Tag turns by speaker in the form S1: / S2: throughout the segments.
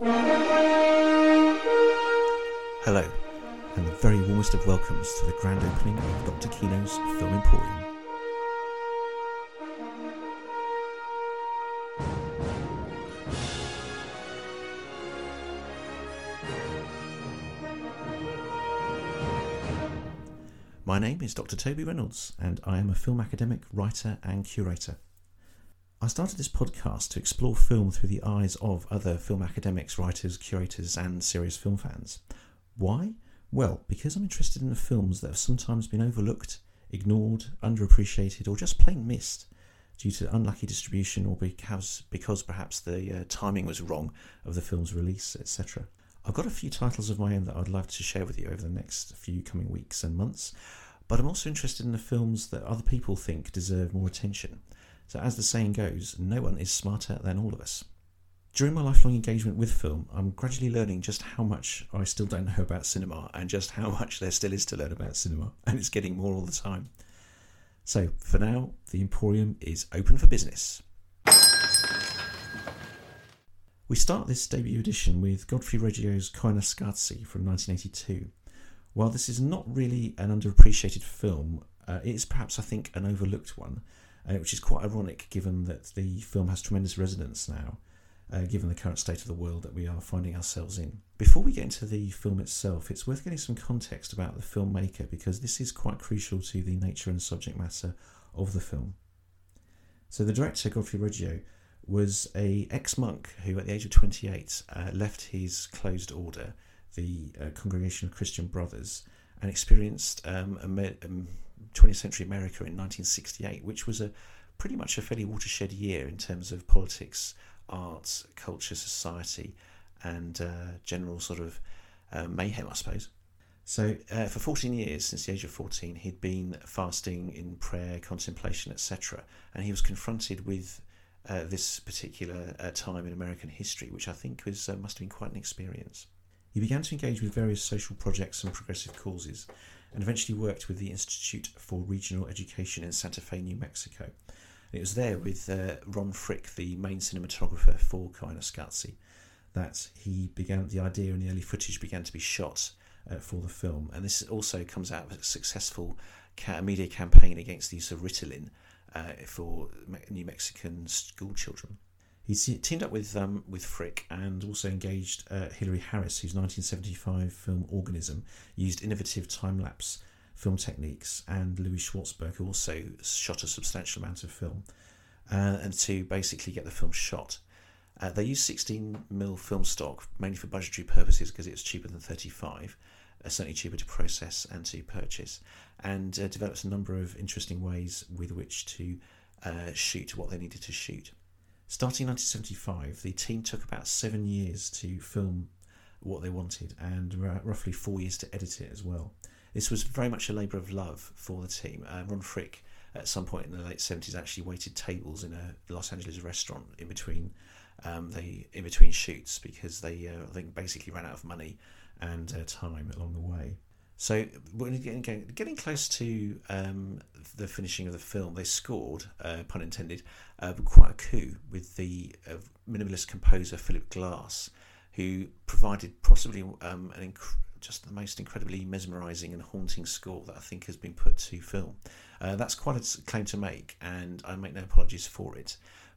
S1: Hello, and the very warmest of welcomes to the grand opening of Dr. Kino's Film Emporium. My name is Dr. Toby Reynolds, and I am a film academic, writer, and curator. I started this podcast to explore film through the eyes of other film academics, writers, curators, and serious film fans. Why? Well, because I'm interested in the films that have sometimes been overlooked, ignored, underappreciated, or just plain missed due to unlucky distribution or because, because perhaps the uh, timing was wrong of the film's release, etc. I've got a few titles of my own that I'd love to share with you over the next few coming weeks and months, but I'm also interested in the films that other people think deserve more attention. So, as the saying goes, no one is smarter than all of us. During my lifelong engagement with film, I'm gradually learning just how much I still don't know about cinema and just how much there still is to learn about cinema, and it's getting more all the time. So, for now, the Emporium is open for business. We start this debut edition with Godfrey Reggio's Koyaanisqatsi from 1982. While this is not really an underappreciated film, uh, it is perhaps, I think, an overlooked one, uh, which is quite ironic given that the film has tremendous resonance now, uh, given the current state of the world that we are finding ourselves in. Before we get into the film itself, it's worth getting some context about the filmmaker because this is quite crucial to the nature and subject matter of the film. So, the director, Godfrey Reggio, was a ex-monk who, at the age of 28, uh, left his closed order, the uh, Congregation of Christian Brothers, and experienced um, um, 20th century America in 1968, which was a pretty much a fairly watershed year in terms of politics, arts, culture, society, and uh, general sort of uh, mayhem, I suppose. So, uh, for 14 years, since the age of 14, he'd been fasting in prayer, contemplation, etc., and he was confronted with uh, this particular uh, time in American history, which I think was uh, must have been quite an experience. He began to engage with various social projects and progressive causes, and eventually worked with the Institute for Regional Education in Santa Fe, New Mexico. And it was there with uh, Ron Fricke, the main cinematographer for Koyaanisqatsi, that he began the idea and the early footage began to be shot uh, for the film. And this also comes out of a successful ca- media campaign against the use of Ritalin uh, for New Mexican school children. He teamed up with um, with Fricke and also engaged uh, Hilary Harris, whose 1975 film Organism used innovative time lapse film techniques, and Louie Schwartzberg, who also shot a substantial amount of film, uh, and to basically get the film shot. Uh, they used 16 mil film stock mainly for budgetary purposes because it's cheaper than 35, uh, certainly cheaper to process and to purchase, and uh, developed a number of interesting ways with which to uh, shoot what they needed to shoot. Starting in 1975, the team took about seven years to film what they wanted and r- roughly four years to edit it as well. This was very much a labour of love for the team. Uh, Ron Fricke, at some point in the late 70s, actually waited tables in a Los Angeles restaurant in between um, in between shoots because they uh, I think basically ran out of money and uh, time along the way. So getting, getting close to um, the finishing of the film, they scored, uh, pun intended, uh, quite a coup with the uh, minimalist composer Philip Glass, who provided possibly um, an inc- just the most incredibly mesmerising and haunting score that I think has been put to film. Uh, that's quite a claim to make, and I make no apologies for it.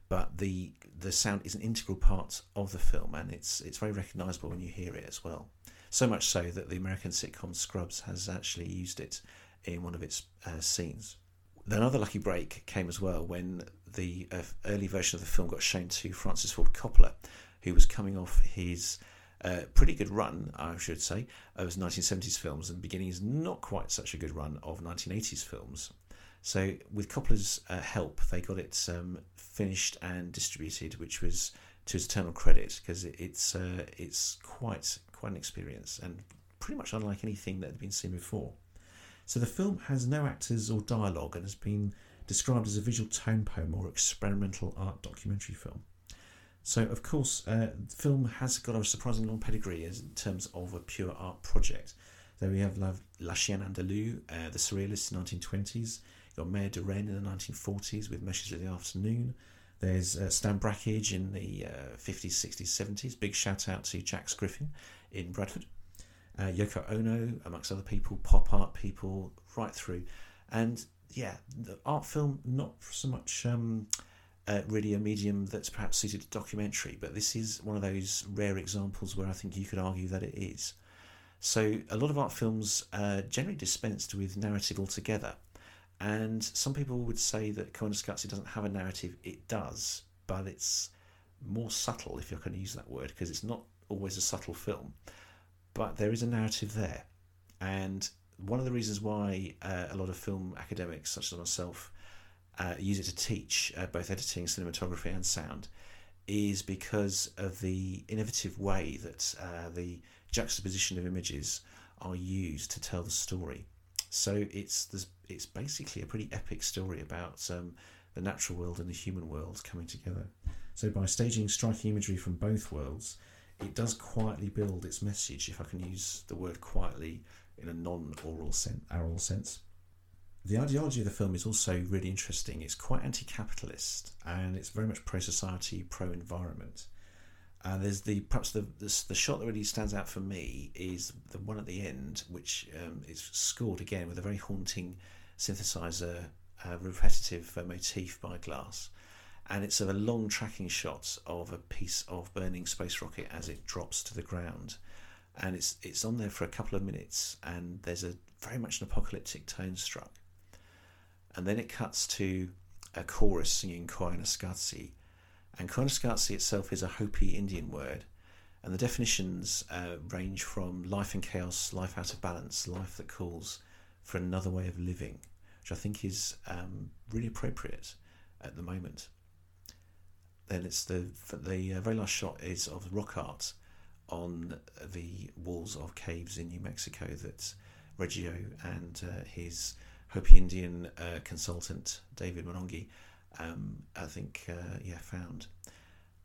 S1: But the the sound is an integral part of the film, and it's it's very recognisable when you hear it as well. So much so that the American sitcom Scrubs has actually used it in one of its uh, scenes. Another lucky break came as well when the uh, early version of the film got shown to Francis Ford Coppola, who was coming off his uh, pretty good run, I should say, of his 1970s films and beginning his not quite such a good run of 1980s films. So, with Coppola's uh, help, they got it um, finished and distributed, which was to his eternal credit because it, it's uh, it's quite quite an experience and pretty much unlike anything that had been seen before. So the film has no actors or dialogue and has been described as a visual tone poem or experimental art documentary film. So, of course, uh, the film has got a surprisingly long pedigree in terms of a pure art project. There we have La, La Chien Andalou, uh, the Surrealists in the 1920s. You've got Maya Deren in the 1940s with Meshes of the Afternoon. There's uh, Stan Brakhage in the uh, 50s, 60s, 70s. Big shout out to Jax Griffin in Bradford. Uh, Yoko Ono, amongst other people, pop art people, right through. And yeah, the art film, not so much um, uh, really a medium that's perhaps suited to documentary, but this is one of those rare examples where I think you could argue that it is. So a lot of art films uh, generally dispensed with narrative altogether. And some people would say that Koyaanisqatsi doesn't have a narrative. It does, but it's more subtle, if you're going to use that word, because it's not always a subtle film. But there is a narrative there. And one of the reasons why uh, a lot of film academics, such as myself, uh, use it to teach uh, both editing, cinematography, and sound is because of the innovative way that uh, the juxtaposition of images are used to tell the story. So it's it's basically a pretty epic story about um, the natural world and the human world coming together. So by staging striking imagery from both worlds, it does quietly build its message, if I can use the word quietly in a non-oral sense, oral sense. The ideology of the film is also really interesting. It's quite anti-capitalist and it's very much pro-society, pro-environment. And there's the perhaps the, the, the shot that really stands out for me is the one at the end, which um, is scored again with a very haunting synthesizer, uh, repetitive uh, motif by Glass, and it's of a long tracking shot of a piece of burning space rocket as it drops to the ground, and it's it's on there for a couple of minutes, and there's a very much an apocalyptic tone struck, and then it cuts to a chorus singing Koyaanisqatsi and Koyaanisqatsi itself is a Hopi Indian word, and the definitions uh, range from life in chaos, life out of balance, life that calls for another way of living, which I think is um, really appropriate at the moment. Then it's the the uh, very last shot is of rock art on the walls of caves in New Mexico that Reggio and uh, his Hopi Indian uh, consultant David Monongye um, I think, uh, yeah, found.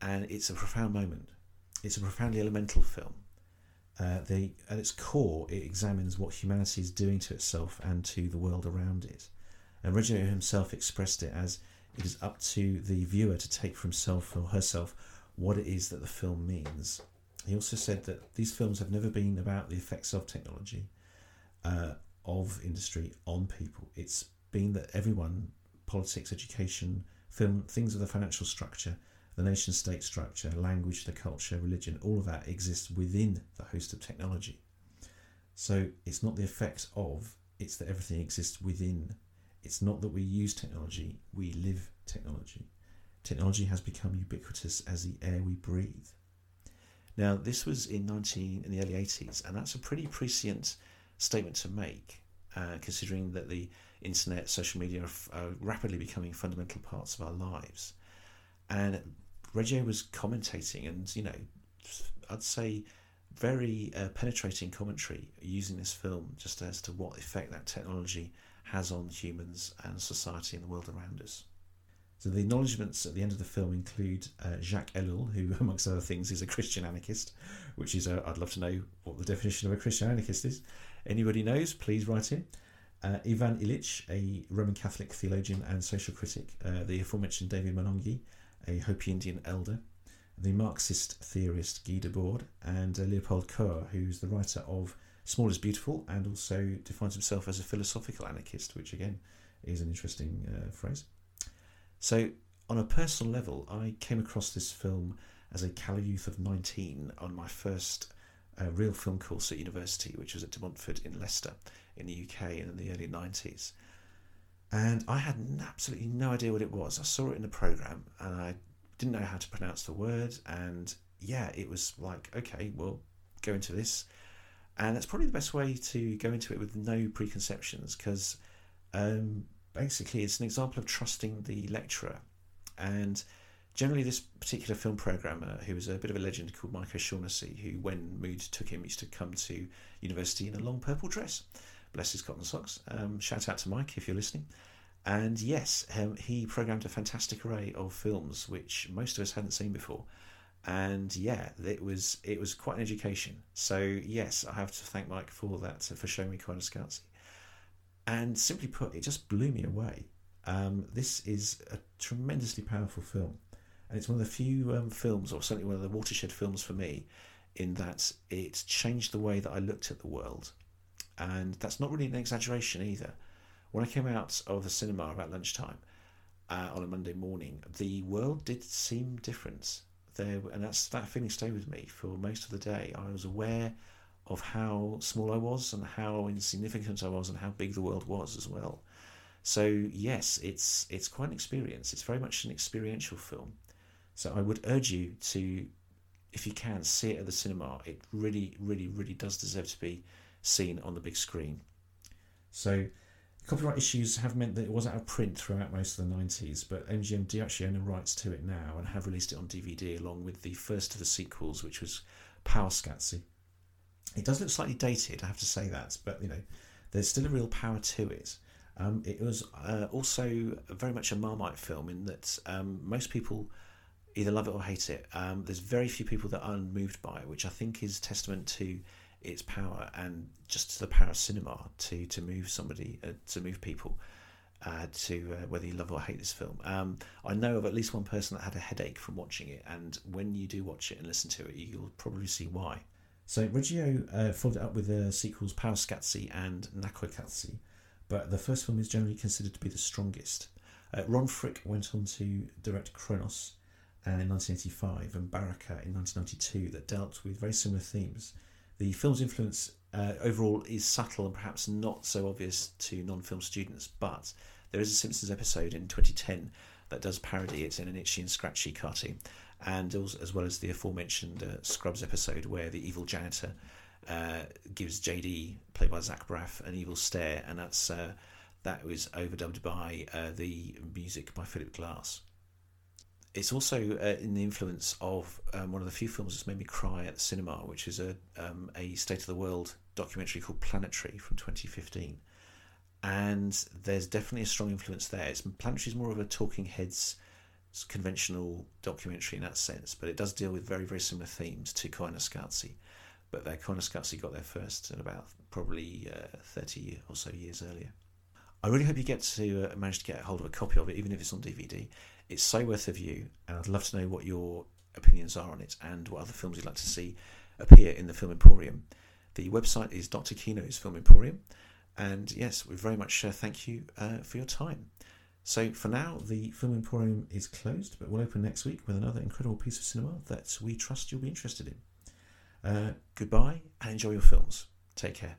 S1: And it's a profound moment. It's a profoundly elemental film. Uh, the, at its core, it examines what humanity is doing to itself and to the world around it. And Reggio himself expressed it as it is up to the viewer to take for himself or herself what it is that the film means. He also said that these films have never been about the effects of technology, uh, of industry on people. It's been that everyone politics, education, film, things of the financial structure, the nation state structure, language, the culture, religion, all of that exists within the host of technology. So it's not the effect of, it's that everything exists within. It's not that we use technology, we live technology. Technology has become ubiquitous as the air we breathe. Now, this was in 19 in the early 80s, and that's a pretty prescient statement to make, uh, considering that the internet, social media are, are rapidly becoming fundamental parts of our lives. And Reggio was commentating, and you know, I'd say very uh, penetrating commentary using this film just as to what effect that technology has on humans and society and the world around us. So the acknowledgements at the end of the film include uh, Jacques Ellul, who, amongst other things, is a Christian anarchist, which is a, I'd love to know what the definition of a Christian anarchist is. Anybody knows? Please write in. Uh, Ivan Illich, a Roman Catholic theologian and social critic, uh, the aforementioned David Monongye, a Hopi Indian elder, the Marxist theorist Guy Debord, and uh, Leopold Kohr, who's the writer of Small is Beautiful and also defines himself as a philosophical anarchist, which again is an interesting uh, phrase. So, on a personal level, I came across this film as a callow youth of 19 on my first uh, real film course at university, which was at De Montfort in Leicester in the UK in the early 90s. And I had absolutely no idea what it was. I saw it in the program and I didn't know how to pronounce the word. And yeah, it was like, okay, well, go into this. And that's probably the best way to go into it with no preconceptions because um, basically it's an example of trusting the lecturer. And generally, this particular film programmer, who was a bit of a legend called Mike O'Shaughnessy, who, when mood took him, used to come to university in a long purple dress bless his cotton socks. Um, shout out to Mike if you're listening. And yes, um, he programmed a fantastic array of films which most of us hadn't seen before. And yeah, it was it was quite an education. So yes, I have to thank Mike for that for showing me Koyaanisqatsi. And simply put, it just blew me away. Um, this is a tremendously powerful film. And it's one of the few um, films, or certainly one of the watershed films for me, in that it changed the way that I looked at the world, and that's not really an exaggeration either. When I came out of the cinema about lunchtime uh, on a Monday morning, the world did seem different. There, and that's that feeling stayed with me for most of the day. I was aware of how small I was and how insignificant I was and how big the world was as well. So yes, it's it's quite an experience. It's very much an experiential film. So I would urge you to, if you can, see it at the cinema. It really, really, really does deserve to be seen on the big screen. So copyright issues have meant that it was out of print throughout most of the 90s, but MGM do actually own the rights to it now and have released it on DVD along with the first of the sequels, which was Powaqqatsi. It does look slightly dated, I have to say that, but you know, there's still a real power to it. Um, it was uh, also very much a Marmite film in that um, most people either love it or hate it. Um, there's very few people that are unmoved by it, which I think is testament to its power and just to the power of cinema to to move somebody, uh, to move people. Uh, to uh, whether you love or hate this film. Um, I know of at least one person that had a headache from watching it, and when you do watch it and listen to it, you'll probably see why. So Reggio uh, followed it up with the sequels Powaqqatsi and Naqoyqatsi, but the first film is generally considered to be the strongest. Uh, Ron Fricke went on to direct Chronos uh, in 1985 and Baraka in 1992 that dealt with very similar themes. The film's influence uh, overall is subtle and perhaps not so obvious to non film students, but there is a Simpsons episode in 2010 that does parody it in an itchy and scratchy cartoon, and also, as well as the aforementioned uh, Scrubs episode where the evil janitor uh, gives JD, played by Zach Braff, an evil stare, and that's uh, that was overdubbed by uh, the music by Philip Glass. It's also uh, in the influence of um, one of the few films that's made me cry at the cinema, which is a um, a state of the world documentary called Planetary from 2015. And there's definitely a strong influence there. It's, Planetary is more of a talking heads conventional documentary in that sense, but it does deal with very, very similar themes to Koyaanisqatsi. But their Koyaanisqatsi got there first at about probably uh, 30 or so years earlier. I really hope you get to uh, manage to get a hold of a copy of it, even if it's on DVD. It's so worth a view, and I'd love to know what your opinions are on it and what other films you'd like to see appear in the Film Emporium. The website is Dr. Kino's Film Emporium, and yes, we very much uh, thank you uh, for your time. So for now, the Film Emporium is closed, but we'll open next week with another incredible piece of cinema that we trust you'll be interested in. Uh, goodbye and enjoy your films. Take care.